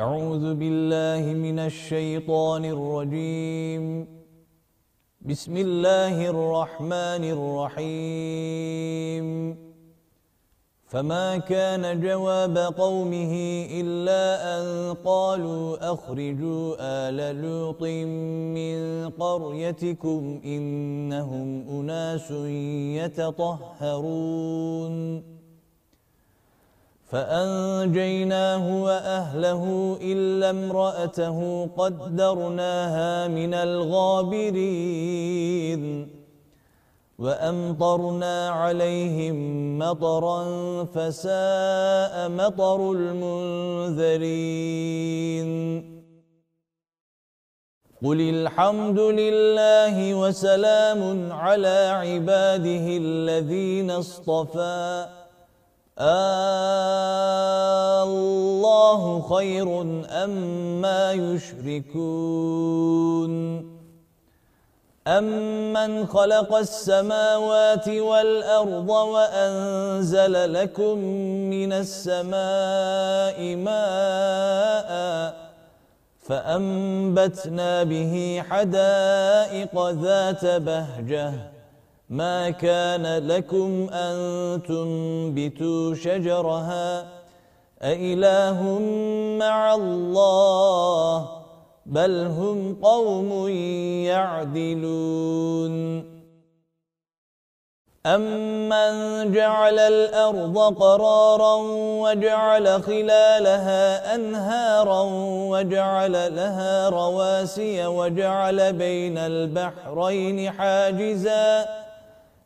أعوذ بالله من الشيطان الرجيم. بسم الله الرحمن الرحيم. فما كان جواب قومه إلا أن قالوا أخرجوا آل لوط من قريتكم إنهم أناس يتطهرون. فأنجيناه وأهله إلا امرأته قدرناها من الغابرين وأمطرنا عليهم مطرا فساء مطر المنذرين. قل الحمد لله وسلام على عباده الذين اصطفى الله خير أما يشركون؟ أمن خلق السماوات والأرض وأنزل لكم من السماء ماء فأنبتنا به حدائق ذات بهجة ما كان لكم أن تنبتوا شجرها أإله مع الله بل هم قوم يعدلون أمن جعل الأرض قرارا وجعل خلالها أنهارا وجعل لها رواسي وجعل بين البحرين حاجزاً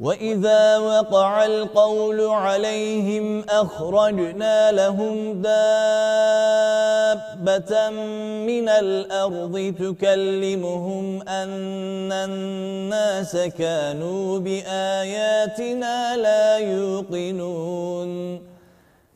وإذا وقع القول عليهم أخرجنا لهم دابة من الأرض تكلمهم أن الناس كانوا بآياتنا لا يوقنون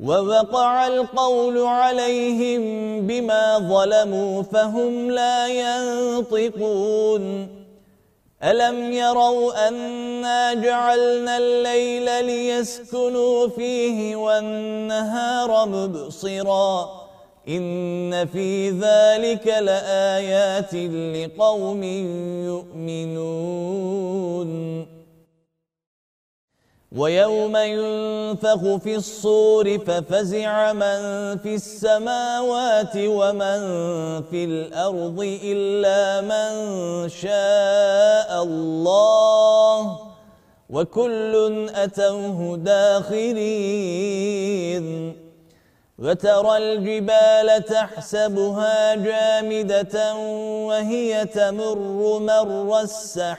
ووقع القول عليهم بما ظلموا فهم لا ينطقون. ألم يروا أنا جعلنا الليل ليسكنوا فيه والنهار مبصرا. إن في ذلك لآيات لقوم يؤمنون. ويوم ينفخ في الصور ففزع من في السماوات ومن في الأرض إلا من شاء الله وكل أتوه داخرين وترى الجبال تحسبها جامدة وهي تمر مر السحاب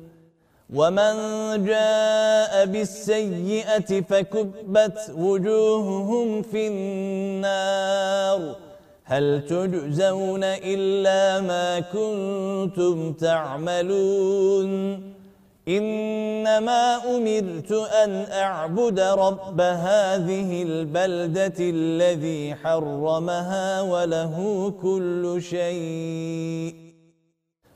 ومن جاء بالسيئة فكبت وجوههم في النار هل تجزون إلا ما كنتم تعملون إنما أمرت أن أعبد رب هذه البلدة الذي حرمها وله كل شيء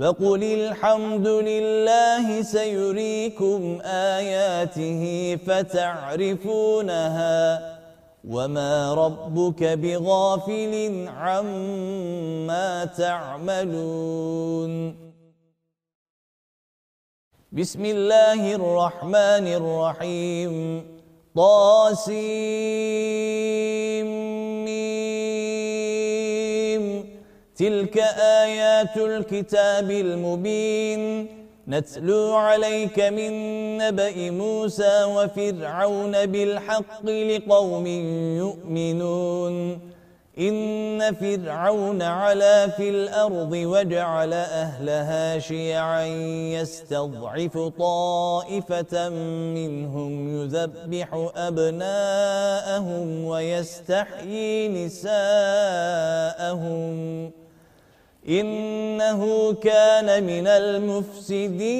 وقل الحمد لله سيريكم آياته فتعرفونها وما ربك بغافل عما تعملون. بسم الله الرحمن الرحيم. طاسيم. تلك آيات الكتاب المبين. نتلو عليك من نبأ موسى وفرعون بالحق لقوم يؤمنون. إن فرعون علا في الأرض وجعل أهلها شيعا يستضعف طائفة منهم يذبح أبناءهم ويستحيي نساءهم. إنه كان من المفسدين.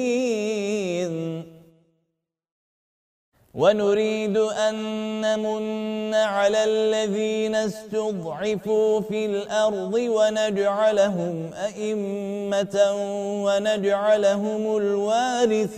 ونريد أن نمن على الذين استضعفوا في الأرض ونجعلهم أئمة ونجعلهم الوارثين.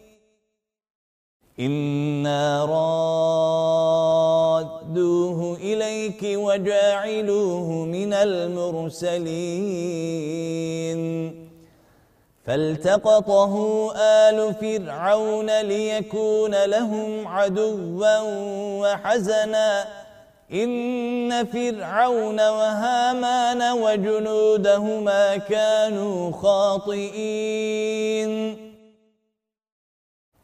إنا رادوه إليك وجاعلوه من المرسلين فالتقطه آل فرعون ليكون لهم عدوا وحزنا إن فرعون وهامان وجنودهما كانوا خاطئين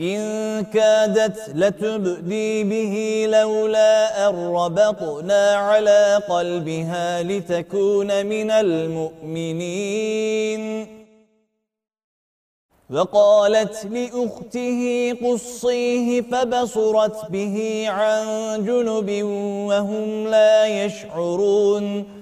إن كادت لتبدي به لولا أن ربطنا على قلبها لتكون من المؤمنين. وقالت لأخته قصيه فبصرت به عن جنب وهم لا يشعرون.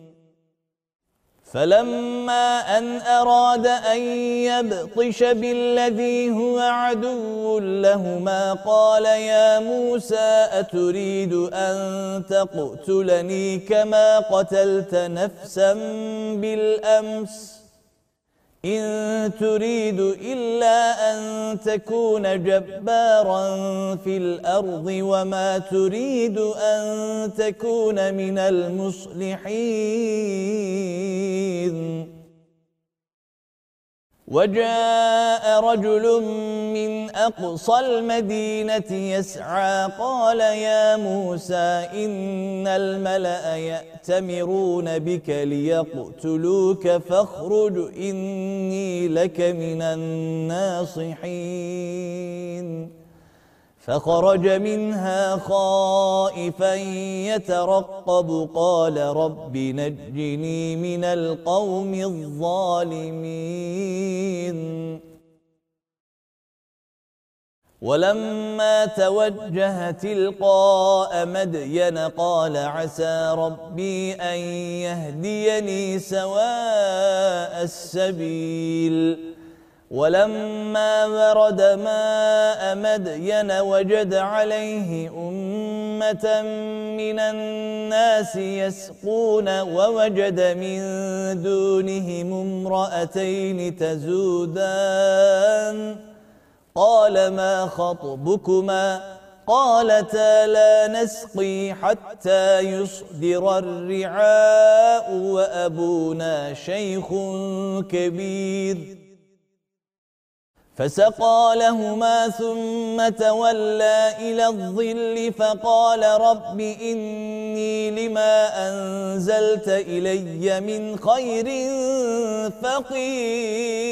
فلما أن أراد أن يبطش بالذي هو عدو لهما قال يا موسى أتريد أن تقتلني كما قتلت نفسا بالأمس إن تريد إلا أن تكون جبارا في الأرض وما تريد أن تكون من المصلحين. وجاء رجل من أقصى المدينة يسعى قال يا موسى إن الملأ يأتمرون بك ليقتلوك فاخرج إني لك من الناصحين. فخرج منها خائفا يترقب قال رب نجني من القوم الظالمين. ولما توجه تلقاء مدين قال عسى ربي أن يهديني سواء السبيل. ولما ورد ماء مدين وجد عليه أمة من الناس يسقون ووجد من دونهم امرأتين تزودان. قال ما خطبكما؟ قالتا لا نسقي حتى يصدر الرعاء وأبونا شيخ كبير. فسقى لهما ثم تولى إلى الظل فقال رب إني لما أنزلت إلي من خير فقير.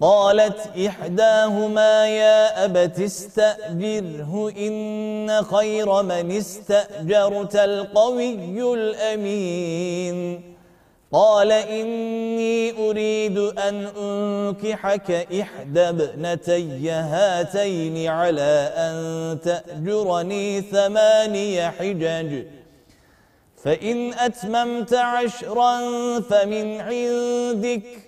قالت إحداهما يا أبت استأجره إن خير من استأجرت القوي الأمين. قال إني أريد أن أنكحك إحدى ابنتي هاتين على أن تأجرني ثماني حجج. فإن أتممت عشرا فمن عندك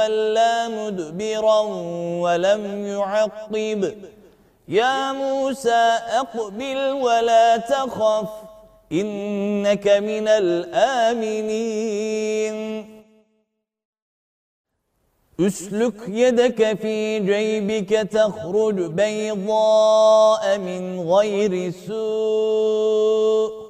ولا مدبرا ولم يعقب. يا موسى أقبل ولا تخف إنك من الآمنين. أسلك يدك في جيبك تخرج بيضاء من غير سوء.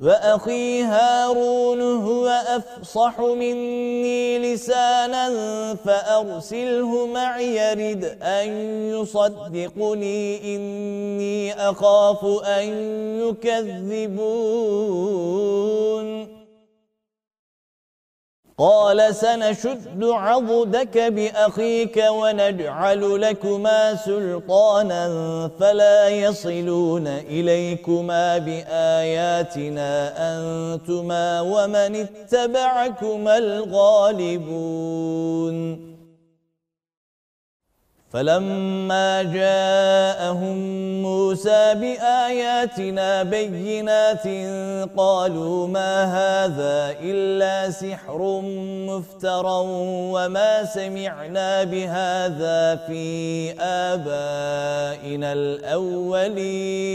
وأخي هارون هو أفصح مني لسانا فأرسله معي يرد أن يصدقني إني أخاف أن يكذبون. قال سنشد عضدك بأخيك ونجعل لكما سلطانا فلا يصلون إليكما بآياتنا أنتما ومن اتبعكما الغالبون فلما جاءهم موسى بآياتنا بينات قالوا ما هذا إلا سحر مفترى وما سمعنا بهذا في آبائنا الأولين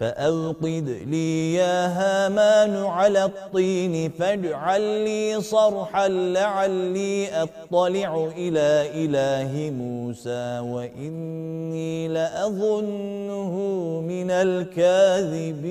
فأوقد لي يا هامان على الطين فاجعل لي صرحا لعلي أطلع إلى إله موسى وإني لأظنه من الكاذبين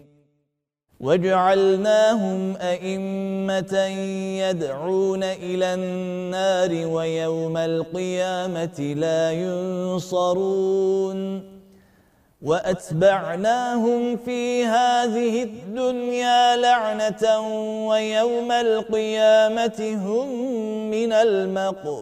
وجعلناهم أئمة يدعون إلى النار ويوم القيامة لا ينصرون وأتبعناهم في هذه الدنيا لعنة ويوم القيامة هم من المقبوحين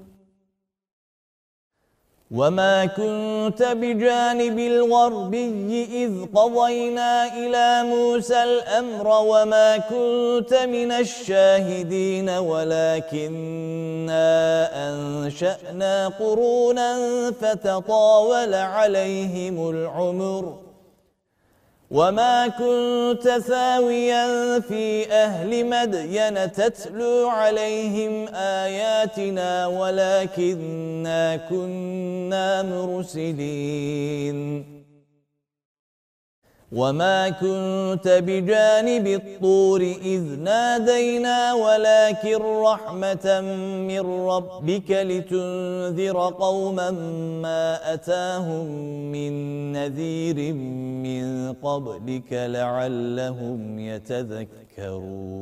وما كنت بجانب الغربي إذ قضينا إلى موسى الأمر وما كنت من الشاهدين ولكننا أنشأنا قرونا فتطاول عليهم العمر وما كنت ثاويا في أهل مدين تتلو عليهم آياتنا ولكننا كنا مرسلين وما كنت بجانب الطور إذ نادينا ولكن رحمة من ربك لتنذر قوما ما أتاهم من نذير من قبلك لعلهم يتذكرون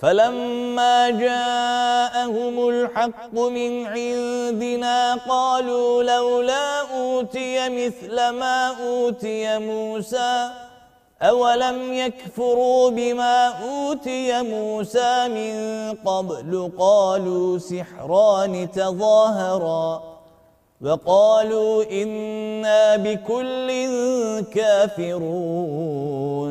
فلما جاءهم الحق من عندنا قالوا لولا أوتي مثل ما أوتي موسى أولم يكفروا بما أوتي موسى من قبل؟ قالوا سحران تظاهرا. وقالوا إنا بكل كافرون.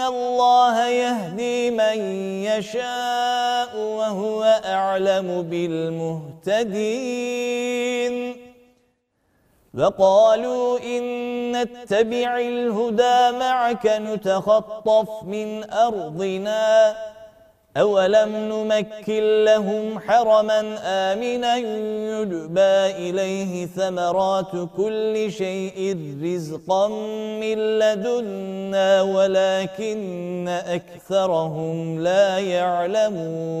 اللَّهَ يَهْدِي مَن يَشَاءُ وَهُوَ أَعْلَمُ بِالْمُهْتَدِينَ وَقَالُوا إِن نَّتَّبِعِ الْهُدَى مَعَكَ نُتَخَطَّفْ مِنْ أَرْضِنَا أَوَلَمْ نُمَكِّنْ لَهُمْ حَرَمًا آمِنًا يُجْبَى إِلَيْهِ ثَمَرَاتُ كُلِّ شَيْءٍ رِزْقًا مِنْ لَدُنَّا وَلَكِنَّ أَكْثَرَهُمْ لَا يَعْلَمُونَ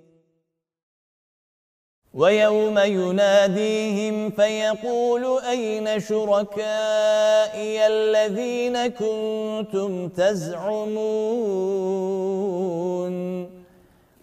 وَيَوْمَ يُنَادِيهِمْ فَيَقُولُ أَيْنَ شُرَكَائِيَ الَّذِينَ كُنتُمْ تَزْعُمُونَ؟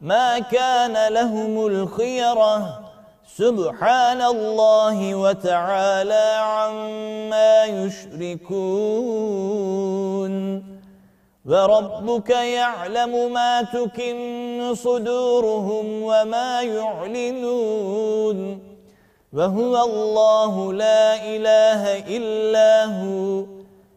ما كان لهم الخيرة. سبحان الله وتعالى عما يشركون. وربك يعلم ما تكن صدورهم وما يعلنون. وهو الله لا إله إلا هو.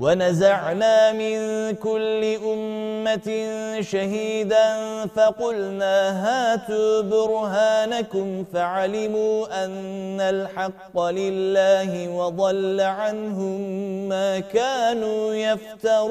ونزعنا من كل أمة شهيدا فقلنا هاتوا برهانكم فعلموا أن الحق لله وضل عنهم ما كانوا يفترون.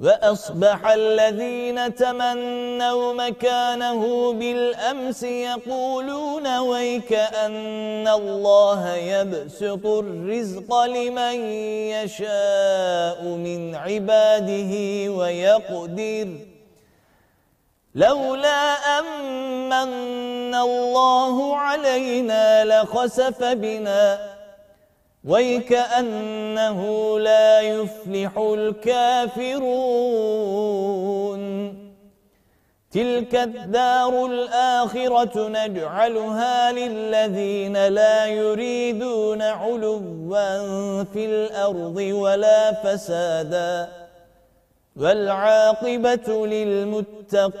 وأصبح الذين تمنوا مكانه بالأمس يقولون ويك أن الله يبسط الرزق لمن يشاء من عباده ويقدر. لولا أمن الله علينا لخسف بنا ويكأنه لا يفلح الكافرون. تلك الدار الآخرة نجعلها للذين لا يريدون علوا في الأرض ولا فسادا. والعاقبة للمتقين.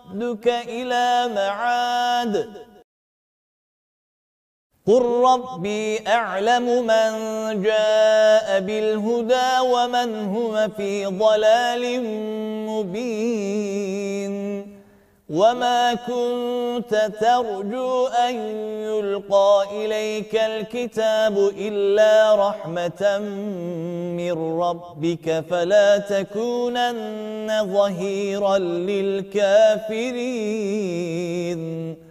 ردك إلى معاد. قل ربي أعلم من جاء بالهدى ومن هو في ضلال مبين وما كنت ترجو أن يلقى إليك الكتاب إلا رحمة من ربك فلا تكونن ظهيرا للكافرين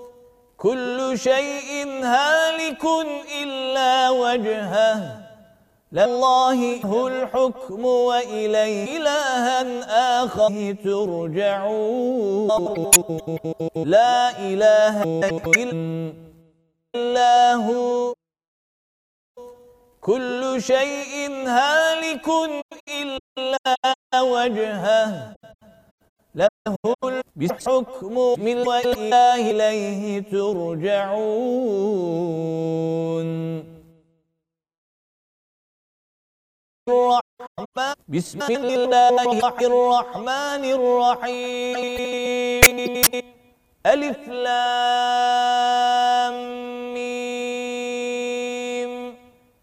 كل شيء هالك إلا وجهه. لله هو الحكم وإليه إلها آخر. ترجعون. لا إله إلا هو. كل شيء هالك إلا وجهه. له الحكم من والله إليه ترجعون بسم الله الرحمن الرحيم ألف لام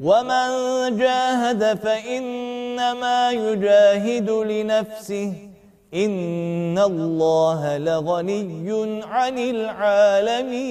ومن جاهد فإنما يجاهد لنفسه إن الله لغني عن العالمين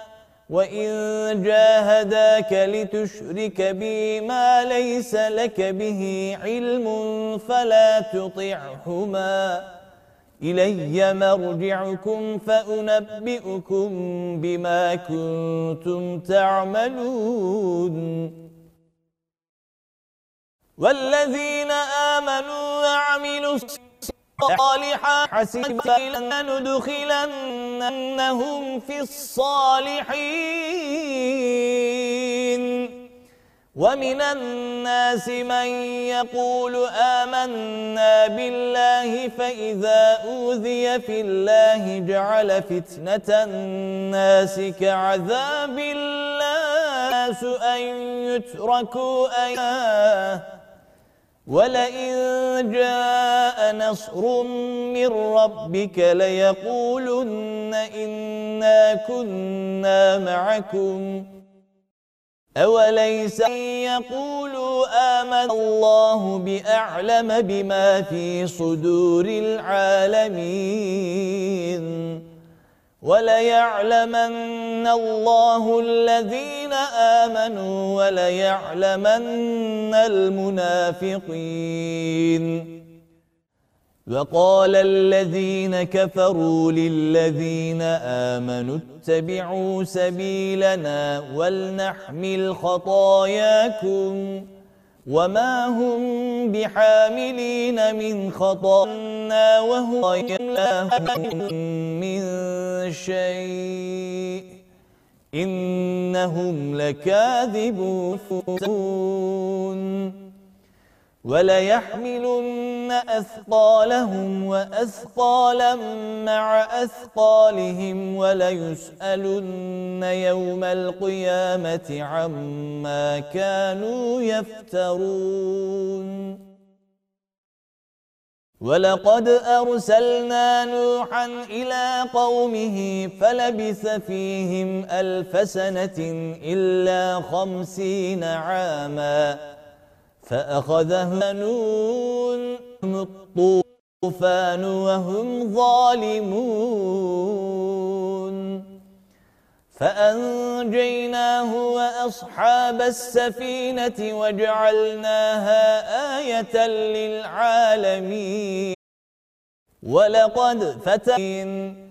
وَإِن جَاهَدَاكَ لِتُشْرِكَ بِي مَا لَيْسَ لَكَ بِهِ عِلْمٌ فَلَا تُطِعْهُمَا إِلَيَّ مَرْجِعُكُمْ فَأُنَبِّئُكُم بِمَا كُنتُمْ تَعْمَلُونَ وَالَّذِينَ آمَنُوا وَعَمِلُوا صالحا حسب أن ندخلنهم في الصالحين. ومن الناس من يقول آمنا بالله فإذا أوذي في الله جعل فتنة الناس كعذاب الله أن يتركوا أياه ولئن جاء نصر من ربك ليقولن إنا كنا معكم أوليس يقولوا آمن الله بأعلم بما في صدور العالمين وليعلمن الله الذين آمنوا وليعلمن المنافقين وقال الذين كفروا للذين آمنوا اتبعوا سبيلنا ولنحمل خطاياكم وما هم بحاملين من خطانا وهو من شيء إنهم لكاذبون وليحملن أثقالهم وأثقالا مع أثقالهم وليسألن يوم القيامة عما كانوا يفترون. ولقد أرسلنا نوحا إلى قومه فلبث فيهم ألف سنة إلا خمسين عاماً. فأخذه نون الطوفان وهم ظالمون. فأنجيناه وأصحاب السفينة وجعلناها آية للعالمين. ولقد فتن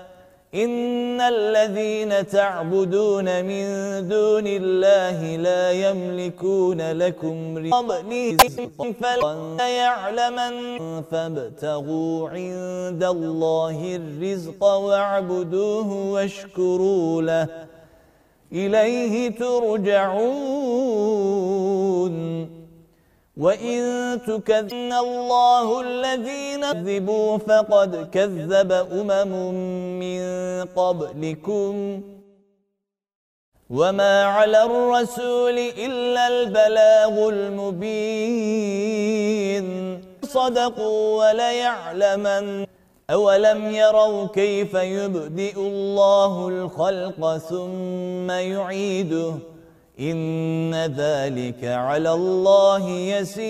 إن الذين تعبدون من دون الله لا يملكون لكم رزقا فلا يعلمن فابتغوا عند الله الرزق واعبدوه واشكروا له إليه ترجعون وَإِن تُكَذِّبْ اللَّهُ الَّذِينَ كَذِّبُوا فَقَدْ كَذَّبَ أُمَمٌ مِّن قَبْلِكُمْ وَمَا عَلَى الرَّسُولِ إِلَّا الْبَلَاغُ الْمُبِينُ صَدَقُوا وَلَيَعْلَمَنَّ أَوَلَمْ يَرَوْا كَيْفَ يُبْدِئُ اللَّهُ الْخَلْقَ ثُمَّ يُعِيدُهُ إن ذلك على الله يسير.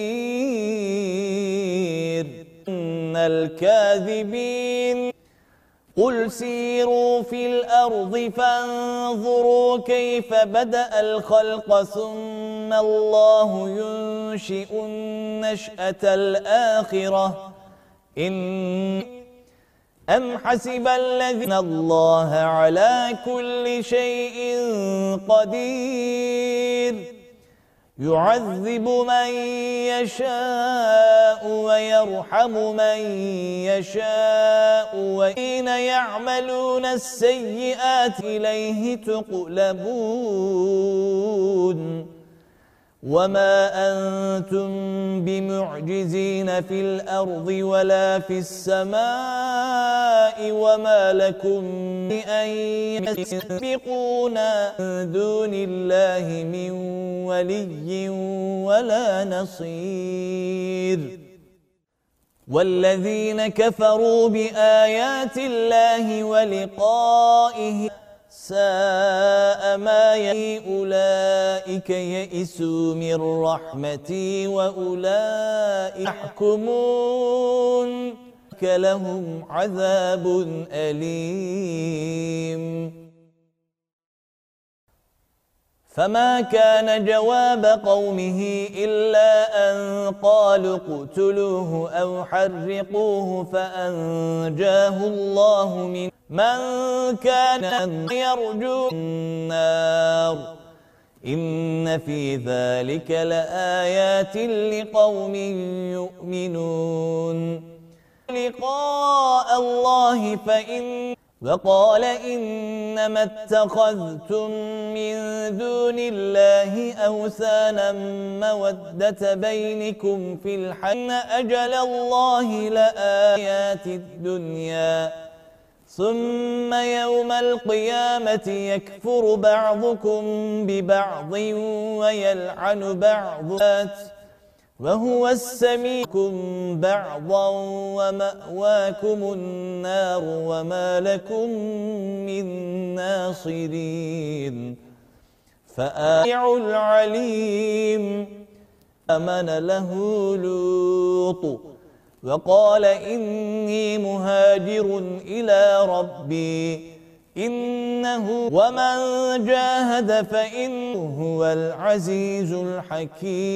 إن الكاذبين قل سيروا في الأرض فانظروا كيف بدأ الخلق ثم الله ينشئ النشأة الآخرة. إن أم حسب الذين الله على كل شيء قدير. يعذب من يشاء ويرحم من يشاء وإن يعملون السيئات إليه تقلبون. وما أنتم بمعجزين في الأرض ولا في السماء وما لكم أن يسبقون دون الله من ولي ولا نصير والذين كفروا بآيات الله ولقائه ساء ما يهي أولئك يئسوا من رحمتي وأولئك يحكمون. لهم عذاب أليم. فما كان جواب قومه إلا أن قالوا اقتلوه أو حرقوه فأنجاه الله من من كان يرجو النار. إن في ذلك لآيات لقوم يؤمنون. لقاء الله فإن وقال إنما اتخذتم من دون الله أوثانا مودة بينكم في الحن أجل الله لآيات الدنيا. ثم يوم القيامة يكفر بعضكم ببعض ويلعن بعضات وهو السميكم بعضا ومأواكم النار وما لكم من ناصرين. فآيع العليم أمن له لوط وقال إني مهاجر إلى ربي إنه ومن جاهد فإنه هو العزيز الحكيم.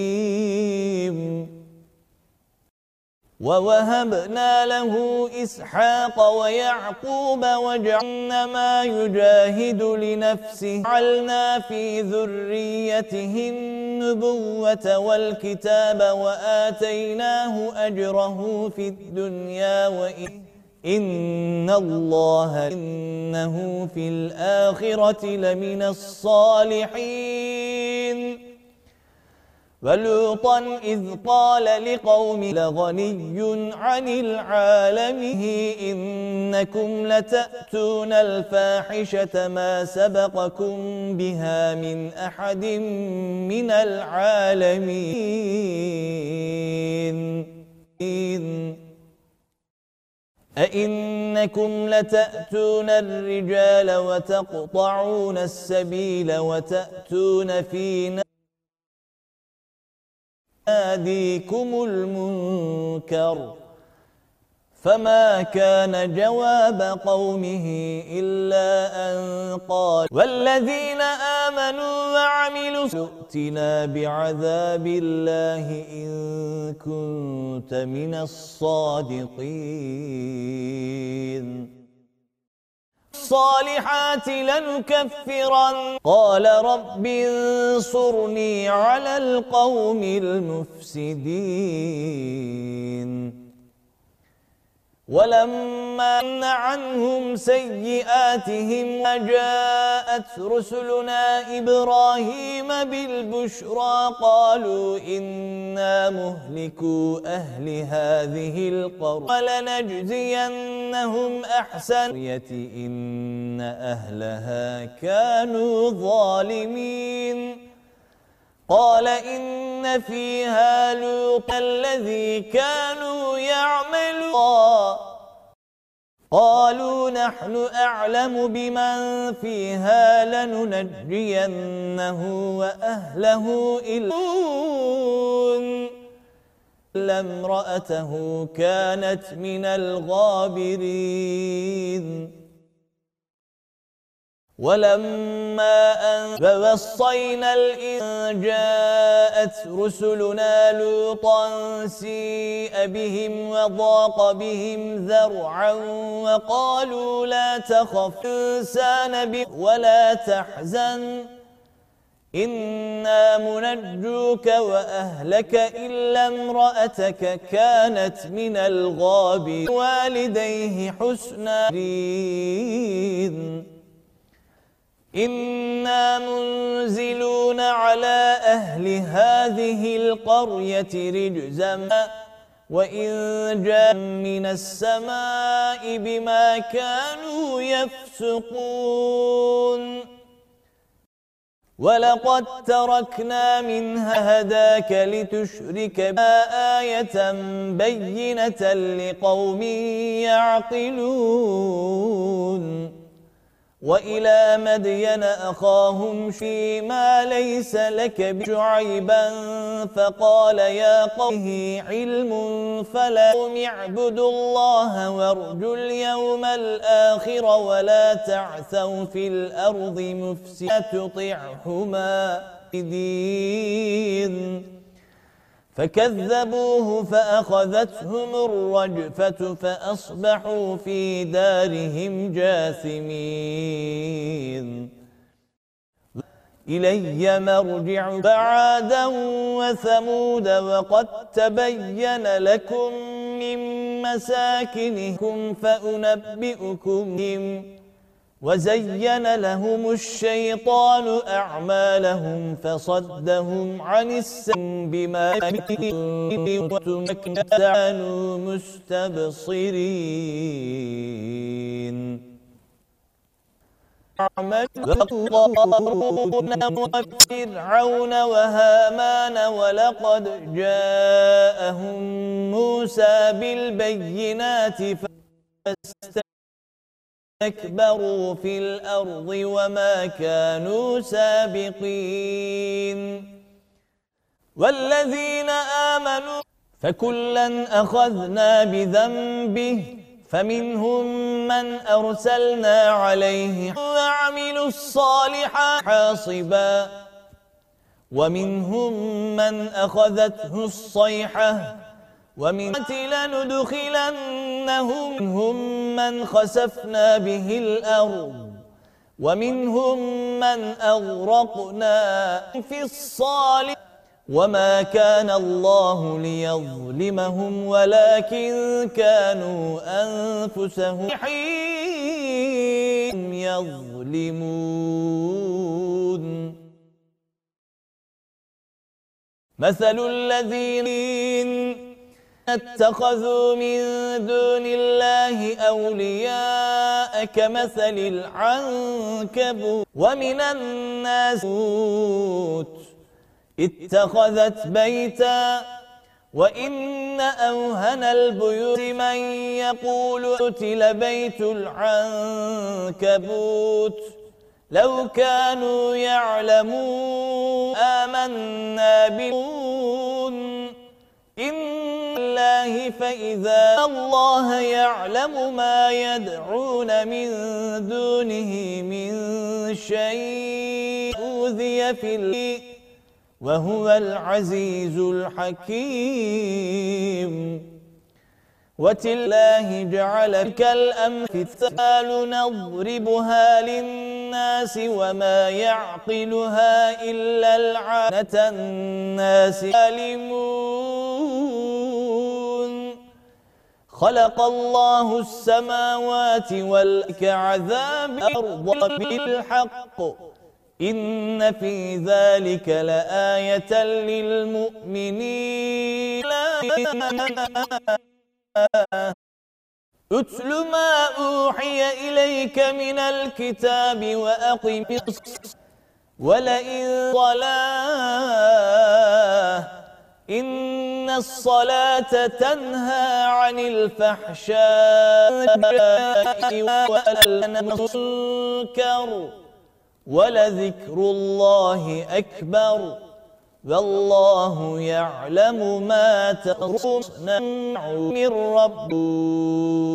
ووهبنا له إسحاق ويعقوب وجعلنا ما يجاهد لنفسه. جعلنا في ذريته النبوة والكتاب وآتيناه أجره في الدنيا وإن الله إنه في الآخرة لمن الصالحين. ولوطا إذ قال لقوم لغني عن العالمه إنكم لتأتون الفاحشة ما سبقكم بها من أحد من العالمين. أئنكم لتأتون الرجال وتقطعون السبيل وتأتون في يناديكم المنكر فما كان جواب قومه إلا أن قال والذين آمنوا وعملوا سؤتنا بعذاب الله إن كنت من الصادقين الصالحات لنكفرن. قال رب انصرني على القوم المفسدين. ولما أن عنهم سيئاتهم جاءت رسلنا إبراهيم بالبشرى قالوا إنا مهلكوا أهل هذه القرى ولنجزينهم أحسن إن أهلها كانوا ظالمين قال إن فيها لوط الذي كانوا يعملون. قالوا نحن أعلم بمن فيها لننجينه وأهله إلا امرأته كانت من الغابرين. ولما أن فوصينا الإن جاءت رسلنا لوطا سيء بهم وضاق بهم ذرعا وقالوا لا تخف إنسان به ولا تحزن إنا منجوك وأهلك إلا امرأتك كانت من الغاب والديه حسنا إنا منزلون على أهل هذه القرية رجزا وإن جاء من السماء بما كانوا يفسقون ولقد تركنا منها هداك لتشرك آية بينة لقوم يعقلون وإلى مدين أخاهم فيما ليس لك بشعيبا فقال يا قومه علم فلا يعبدوا الله وارجوا اليوم الآخر ولا تعثوا في الأرض مفسدة تطعهما فكذبوه فأخذتهم الرجفة فأصبحوا في دارهم جاثمين. إلي مرجع بعادا وثمود وقد تبين لكم من مساكنكم فأنبئكم وزين لهم الشيطان أعمالهم فصدهم عن السم بما كانوا مستبصرين. وفرعون وهامان ولقد جاءهم موسى بالبينات فاستقروا استكبروا في الأرض وما كانوا سابقين. والذين آمنوا فكلا أخذنا بذنبه فمنهم من أرسلنا عليه وعملوا الصالحات حاصبا ومنهم من أخذته الصيحة ومن لندخلنهم هم من خسفنا به الأرض ومنهم من أغرقنا في الصالح وما كان الله ليظلمهم ولكن كانوا أنفسهم حين يظلمون. مثل الذين اتخذوا من دون الله أولياء كمثل العنكبوت ومن الناس اتخذت بيتا وإن أوهن البيوت من يقول قتل بيت العنكبوت لو كانوا يعلمون آمنا بون إن الله فإذا الله يعلم ما يدعون من دونه من شيء أوذي في اللي وهو العزيز الحكيم. وتالله جعل كالأمثال نضربها للناس وما يعقلها إلا العانة الناس. علمون خلق الله السماوات والأرض عذاب الأرض بالحق. إن في ذلك لآية للمؤمنين. أتل ما أوحي إليك من الكتاب وأقم ولئن صلاه إن الصلاة تنهى عن الفحشاء والمنكر ولذكر الله أكبر والله يعلم ما تصنع من ربون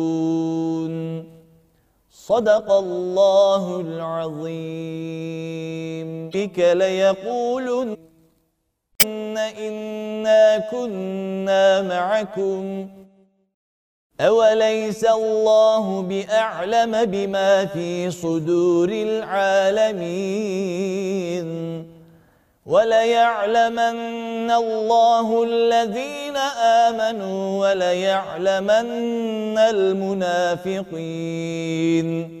صدق الله العظيم. بك ليقولن إنا كنا معكم أوليس الله بأعلم بما في صدور العالمين وليعلمن الله الذين آمنوا وليعلمن المنافقين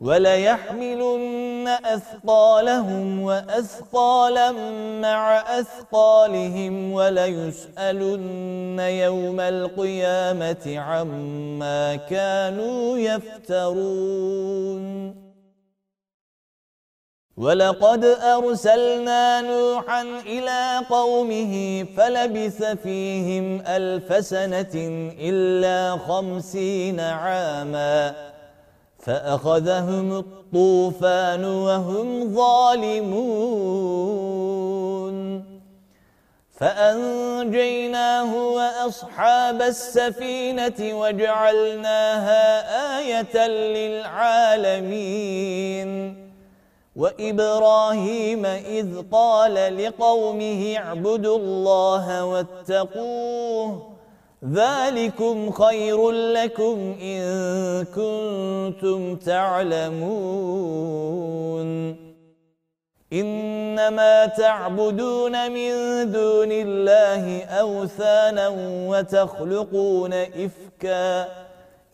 وليحملن أثقالهم وأثقالا مع أثقالهم وليسألن يوم القيامة عما كانوا يفترون. ولقد أرسلنا نوحا إلى قومه فلبث فيهم ألف سنة إلا خمسين عاما. فأخذهم الطوفان وهم ظالمون. فأنجيناه وأصحاب السفينة وجعلناها آية للعالمين. وإبراهيم إذ قال لقومه اعبدوا الله واتقوه ذلكم خير لكم إن كنتم تعلمون. إنما تعبدون من دون الله أوثانا وتخلقون إفكاً.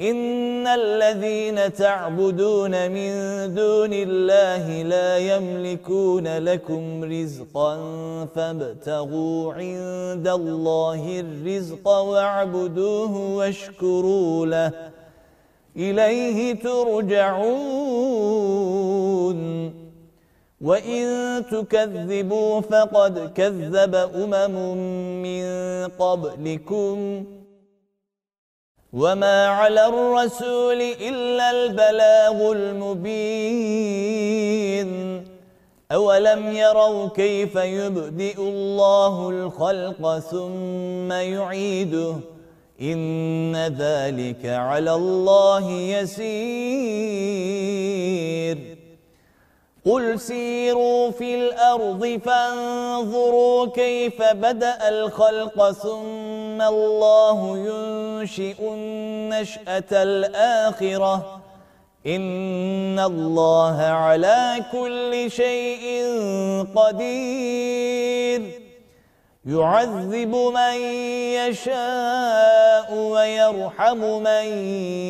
إن الذين تعبدون من دون الله لا يملكون لكم رزقا فابتغوا عند الله الرزق واعبدوه واشكروا له إليه ترجعون وإن تكذبوا فقد كذب أمم من قبلكم وما على الرسول إلا البلاغ المبين أولم يروا كيف يبدئ الله الخلق ثم يعيده إن ذلك على الله يسير قل سيروا في الأرض فانظروا كيف بدأ الخلق ثم الله ينشئ النشأة الآخرة إن الله على كل شيء قدير يعذب من يشاء ويرحم من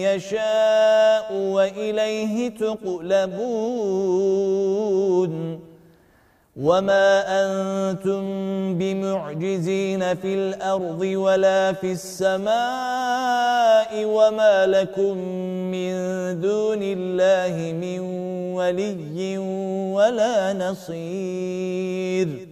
يشاء وإليه تقلبون. وما أنتم بمعجزين في الأرض ولا في السماء وما لكم من دون الله من ولي ولا نصير.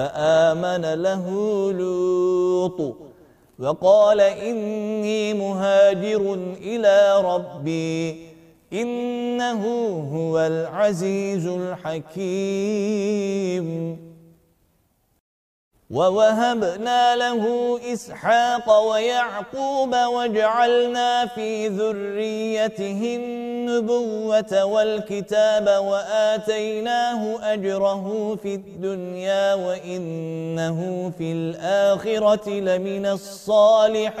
فآمن له لوط وقال إني مهاجر إلى ربي إنه هو العزيز الحكيم ووهبنا له إسحاق ويعقوب وجعلنا في ذريته النبوة والكتاب وآتيناه أجره في الدنيا وإنه في الآخرة لمن الصالحين.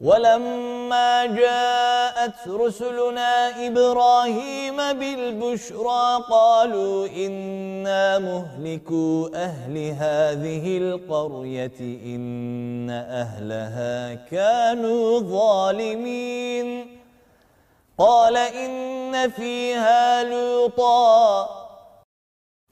ولما جاءت رسلنا إبراهيم بالبشرى قالوا إنا مهلكوا أهل هذه القرية إن أهلها كانوا ظالمين. قال إن فيها لوطا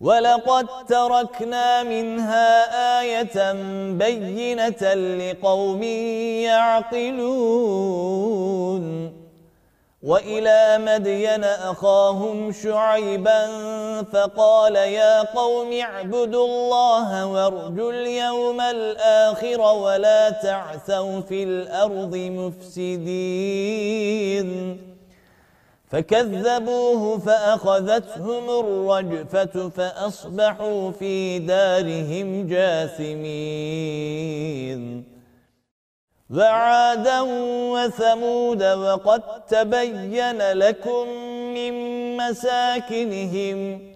ولقد تركنا منها آية بينة لقوم يعقلون وإلى مدين أخاهم شعيبا فقال يا قوم اعبدوا الله وارجوا اليوم الآخر ولا تعثوا في الأرض مفسدين فكذبوه فأخذتهم الرجفة فأصبحوا في دارهم جاثمين. وعادا وثمود وقد تبين لكم من مساكنهم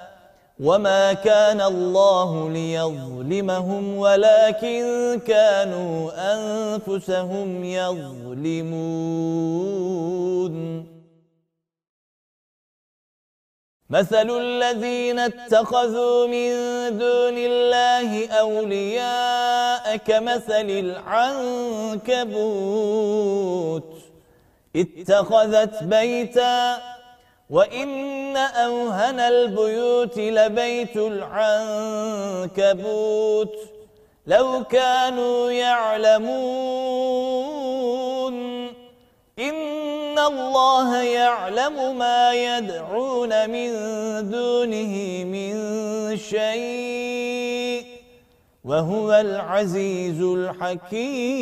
وما كان الله ليظلمهم ولكن كانوا أنفسهم يظلمون مثل الذين اتخذوا من دون الله أولياء كمثل العنكبوت اتخذت بيتاً وإن أوهن البيوت لبيت العنكبوت لو كانوا يعلمون إن الله يعلم ما يدعون من دونه من شيء وهو العزيز الحكيم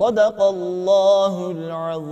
صدق الله العظيم.